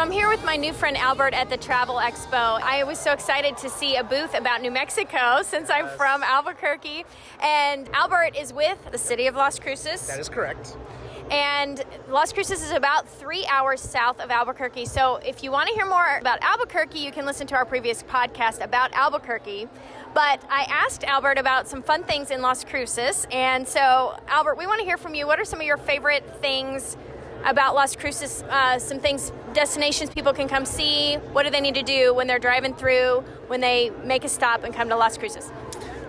So I'm here with my new friend Albert at the Travel Expo. I was so excited to see a booth about New Mexico since I'm from Albuquerque. And Albert is with the city of Las Cruces. That is correct. And Las Cruces is about three hours south of Albuquerque. So if you want to hear more about Albuquerque, you can listen to our previous podcast about Albuquerque. But I asked Albert about some fun things in Las Cruces. And so, Albert, we want to hear from you. What are some of your favorite things about Las Cruces? Uh, some things, destinations people can come see. What do they need to do when they're driving through, when they make a stop and come to Las Cruces?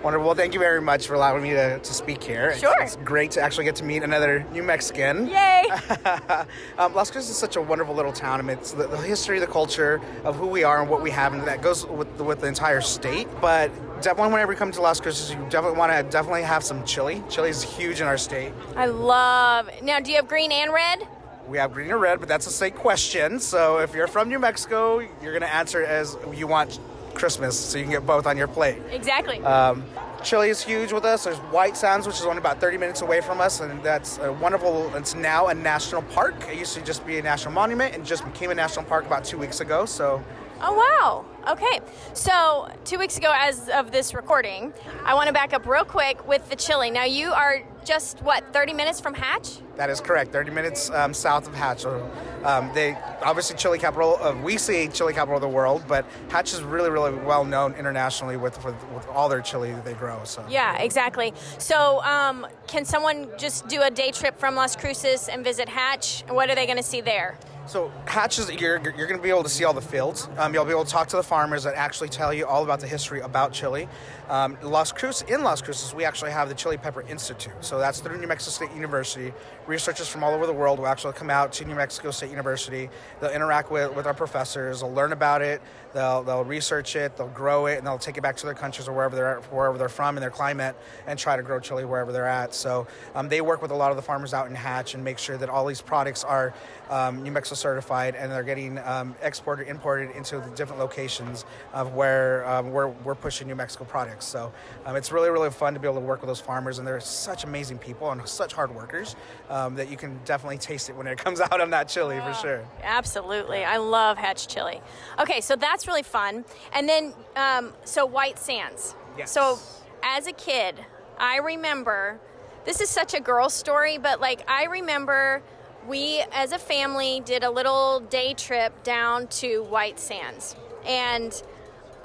Wonderful. Well, thank you very much for allowing me to, to speak here. It's- Sure. It's, great to actually get to meet another New Mexican. Yay! um, Las Cruces is such a wonderful little town. I mean, it's the, the history, the culture of who we are and what we have, and that goes with the, with the entire state. But definitely, whenever you come to Las Cruces, you definitely want to definitely have some chili. Chili is huge in our state. I love. Now, do you have green and red? We have green or red, but that's a state question. So if you're from New Mexico, you're going to answer as you want Christmas, so you can get both on your plate. Exactly. Um, Chile is huge with us. There's White Sands, which is only about 30 minutes away from us, and that's a wonderful. It's now a national park. It used to just be a national monument, and just became a national park about two weeks ago. So, Oh, wow. Okay. So, two weeks ago, as of this recording, I want to back up real quick with the chili. Now, you are just, what, 30 minutes from Hatch? that is correct. 30 minutes um, south of Hatch. Um, they obviously chili capital of we see chili capital of the world, but Hatch is really, really well known internationally with, with with all their chili that they grow. So, Yeah, exactly. So, um, can someone just do a day trip from Las Cruces and visit Hatch? What are they going to see there? So hatches, you're, you're going to be able to see all the fields. Um, you'll be able to talk to the farmers that actually tell you all about the history about chili. Um, Las Cruces, in Las Cruces, we actually have the Chili Pepper Institute. So that's through New Mexico State University. Researchers from all over the world will actually come out to New Mexico State University. They'll interact with, with our professors. They'll learn about it. They'll, they'll research it. They'll grow it, and they'll take it back to their countries or wherever they're wherever they're from in their climate, and try to grow chili wherever they're at. So um, they work with a lot of the farmers out in Hatch and make sure that all these products are um, New Mexico certified and they're getting um, exported, imported into the different locations of where um, we're, we're pushing New Mexico products. So um, it's really, really fun to be able to work with those farmers, and they're such amazing people and such hard workers um, that you can definitely taste it when it comes out on that chili for sure. Absolutely. I love Hatch chili. Okay, so that's really fun. And then, um, so White Sands. Yes. So as a kid, I remember, this is such a girl story, but like I remember we as a family did a little day trip down to White Sands. And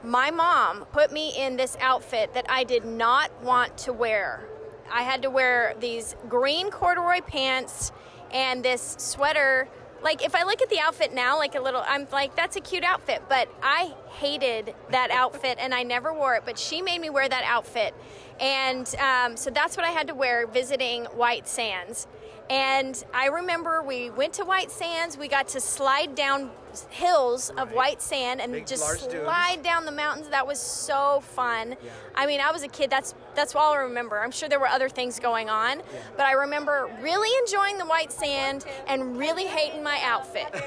my mom put me in this outfit that I did not want to wear. I had to wear these green corduroy pants and this sweater. Like, if I look at the outfit now, like a little, I'm like, that's a cute outfit, but I hated that outfit and I never wore it. But she made me wear that outfit. And um, so that's what I had to wear visiting White Sands. And I remember we went to White Sands. We got to slide down hills of white sand and Big, just large dunes. slide down the mountains. That was so fun. I mean, I was a kid. That's that's all I remember. I'm sure there were other things going on, but I remember really enjoying the white sand and really hating my outfit.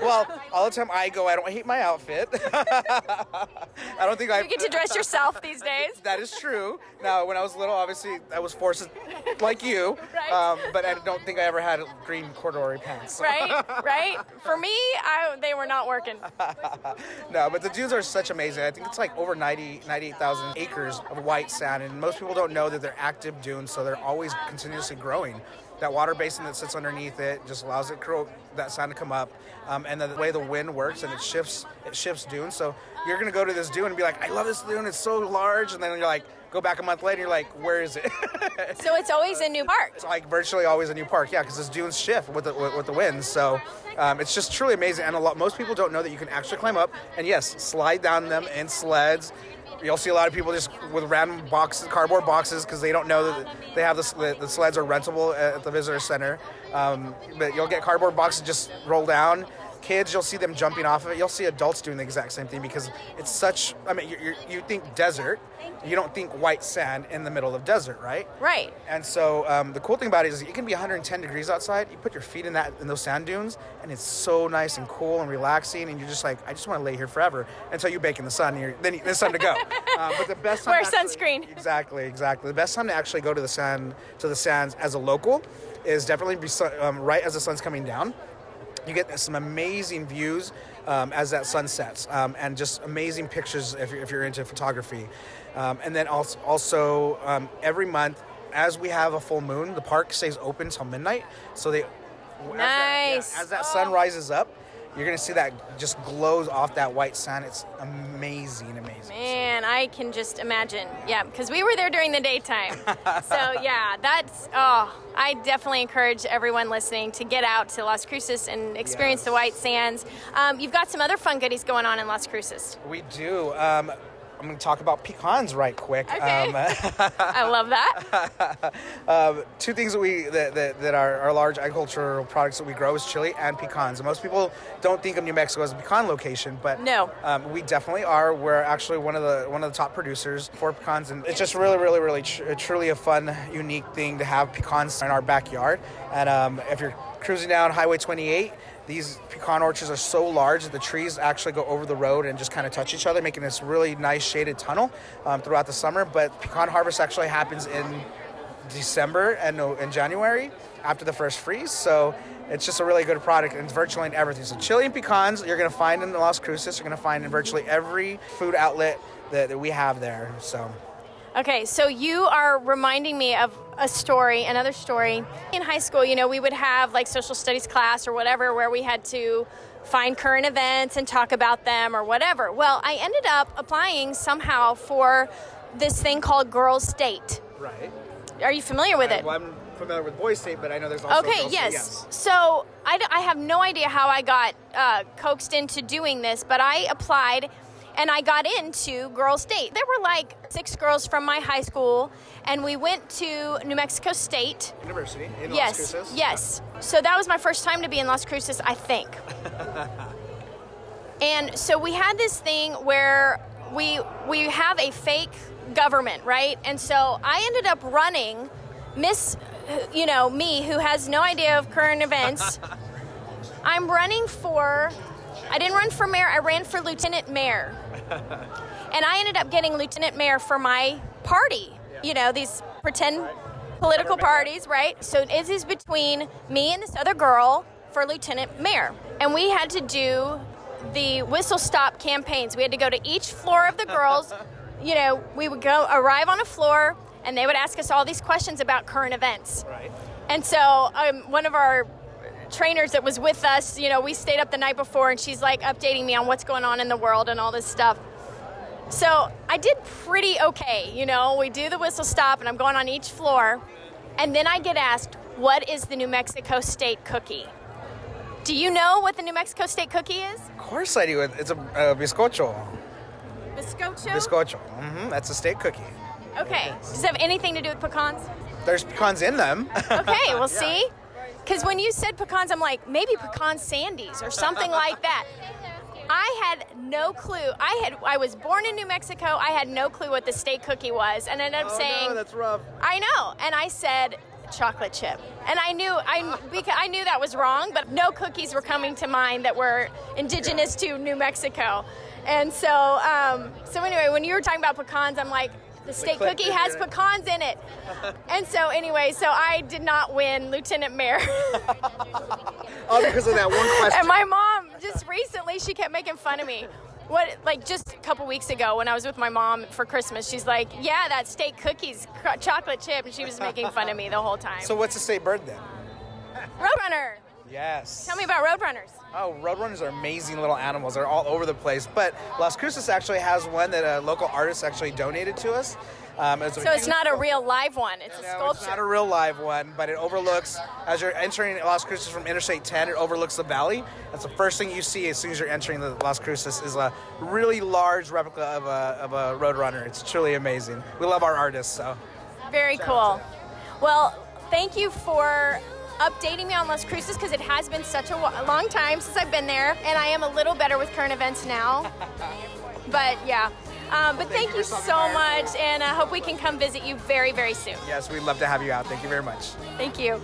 Well, all the time I go, I don't hate my outfit. I don't think I you get to dress yourself these days. That is true. Now, when I was little, obviously I was forced, like you, Right. um, but I don't think I ever had green corduroy pants. Right, right. For me, I, they were not working. No, but the dunes are such amazing. I think it's like over 90, 98,000 acres of white sand, and most people don't know that they're active dunes, so they're always continuously growing. That water basin that sits underneath it just allows it grow, that sand to come up, um, and the way the wind works and it shifts, it shifts dunes. So you're gonna go to this dune and be like, I love this dune, it's so large, and then you're like, go back a month later, you're like, where is it? So it's always a new park. it's like virtually always a new park, yeah, because those dunes shift with the with, with the winds. So um, it's just truly amazing, and a lot most people don't know that you can actually climb up and yes, slide down them in sleds. You'll see a lot of people just with random boxes, cardboard boxes, because they don't know that they have the, the, sleds are rentable at the visitor center. Um, but you'll get cardboard boxes just roll down. Kids, you'll see them jumping off of it. You'll see adults doing the exact same thing because it's such. I mean, you you you think desert, you don't think white sand in the middle of desert, right? Right. And so um, the cool thing about it is it can be 110 degrees outside. You put your feet in that in those sand dunes, and it's so nice and cool and relaxing. And you're just like, I just want to lay here forever until you bake in the sun. And you're, then it's time to go. uh, but the best time Wear actually- sunscreen. Exactly, exactly. The best time to actually go to the sand to the sands as a local is definitely be, um, right as the sun's coming down. You get some amazing views um, as that sun sets, um, and just amazing pictures if you're, if you're into photography. Um, and then also, also um, every month, as we have a full moon, the park stays open till midnight. So they, as that- yeah, Nice. as that sun rises up, you're gonna see that just glows off that white sand. It's amazing, amazing. Man, I can just imagine. Yeah, because we were there during the daytime. so yeah, that's oh, I definitely encourage everyone listening to get out to Las Cruces and experience the white sands. Um, you've got some other fun goodies going on in Las Cruces. We do. Um, I'm going to talk about pecans right quick. Okay. Um, I love that. um, two things that we that, that, that are, are large agricultural products that we grow is chili and pecans. Most people don't think of New Mexico as a pecan location, but No. um, we definitely are. We're actually one of the one of the top producers for pecans, and it's just really, really, really tr- truly a fun, unique thing to have pecans in our backyard. And um, if you're cruising down Highway 28. These pecan orchards are so large that the trees actually go over the road and just kind of touch each other, making this really nice shaded tunnel um, throughout the summer. But pecan harvest actually happens in December and in January after the first freeze. So it's just a really good product and virtually in everything. So chili and pecans you're to find in Las Cruces. You're to find in virtually every food outlet that, that we have there. So Okay, so you are reminding me of a story, another story. In high school, you know, we would have like social studies class or whatever where we had to find current events and talk about them or whatever. Well, I ended up applying somehow for this thing called Girls State. right. Are you familiar with it? Well, I'm familiar with Boys State, but I know there's also Okay, Girls yes. State, So I, d- I have no idea how I got uh, coaxed into doing this, but I applied and I got into Girls State. There were like six girls from my high school, and we went to New Mexico State. University in Las yes, Cruces. yes. So that was my first time to be in Las Cruces, I think. and so we had this thing where we we have a fake government, right? And so I ended up running Miss, you know, me who has no idea of current events. I'm running for. I didn't run for mayor. I ran for lieutenant mayor, and I ended up getting lieutenant mayor for my party. You know, these pretend political parties, right? So it is between me and this other girl for lieutenant mayor, and we had to do the whistle stop campaigns. We had to go to each floor of the girls. You know, we would go arrive on a floor, and they would ask us all these questions about current events. Right. And so um, one of our trainers that was with us, you know, we stayed up the night before and she's like updating me on what's going on in the world and all this stuff. So I did pretty okay, you know. We do the whistle stop and I'm going on each floor. And then I get asked, what is the New Mexico State cookie? Do you know what the New Mexico State cookie is? Of course I do. It's a uh, bizcocho. Biscocho? Bizcocho. hmm That's a state cookie. Okay. Does it have anything to do with pecans? There's pecans in them. Okay, we'll see. Because when you said pecans, I'm like, maybe pecan sandies or something like that. I had no clue. I had I was born in New Mexico. I had no clue what the state cookie was, and ended up oh saying, no, that's rough. I know. And I said chocolate chip. And I knew I because I knew that was wrong, but no cookies were coming to mind that were indigenous to New Mexico. And so um, so anyway, when you were talking about pecans, I'm like the state clicked cookie has pecans in it. and so anyway, so I did not win lieutenant mayor. Oh, because of that one question. and my mom just recently she kept making fun of me. What like just a couple weeks ago when I was with my mom for Christmas, she's like, "Yeah, that steak cookies, cr- chocolate chip," and she was making fun of me the whole time. so what's the state bird then? Roadrunner, Yes. tell me about Roadrunners. Oh, roadrunners are amazing little animals. They're all over the place. But Las Cruces actually has one that a local artist actually donated to us. Um, it's So it's not a real live one. It's a sculpture. it's not a real live one, but it overlooks as you're entering Las Cruces from Interstate 10. It overlooks the valley. That's the first thing you see as soon as you're entering the Las Cruces is a really large replica of a of a Roadrunner. It's truly amazing. We love our artists, so Very Shout cool. Well, thank you for updating me on Las Cruces because it has been such a wa- long time since I've been there, and I am a little better with current events now. but yeah. Um, but thank, you you so by. much, and I hope we can come visit you very, very soon. yes, we'd love to have you out. Thank you very much. Thank you.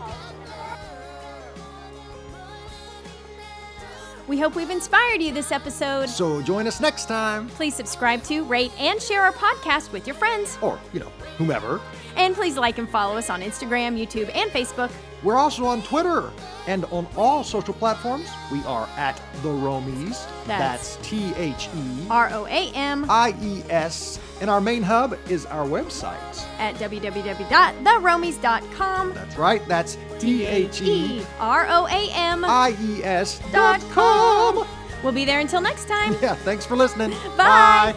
We hope we've inspired you this episode. So join us next time. Please subscribe to, rate, and share our podcast with your friends. Or, you know, whomever. And please like and follow us on Instagram, YouTube, and Facebook. We're also on Twitter and on all social platforms. We are at The ROAMies. That's- That's T H E R O A M I E S. And our main hub is our website. at www.theroamies.com. That's right, that's T H E R O A M. I E S dot dot com. We'll be there until next time. Yeah, thanks for listening. Bye. Bye.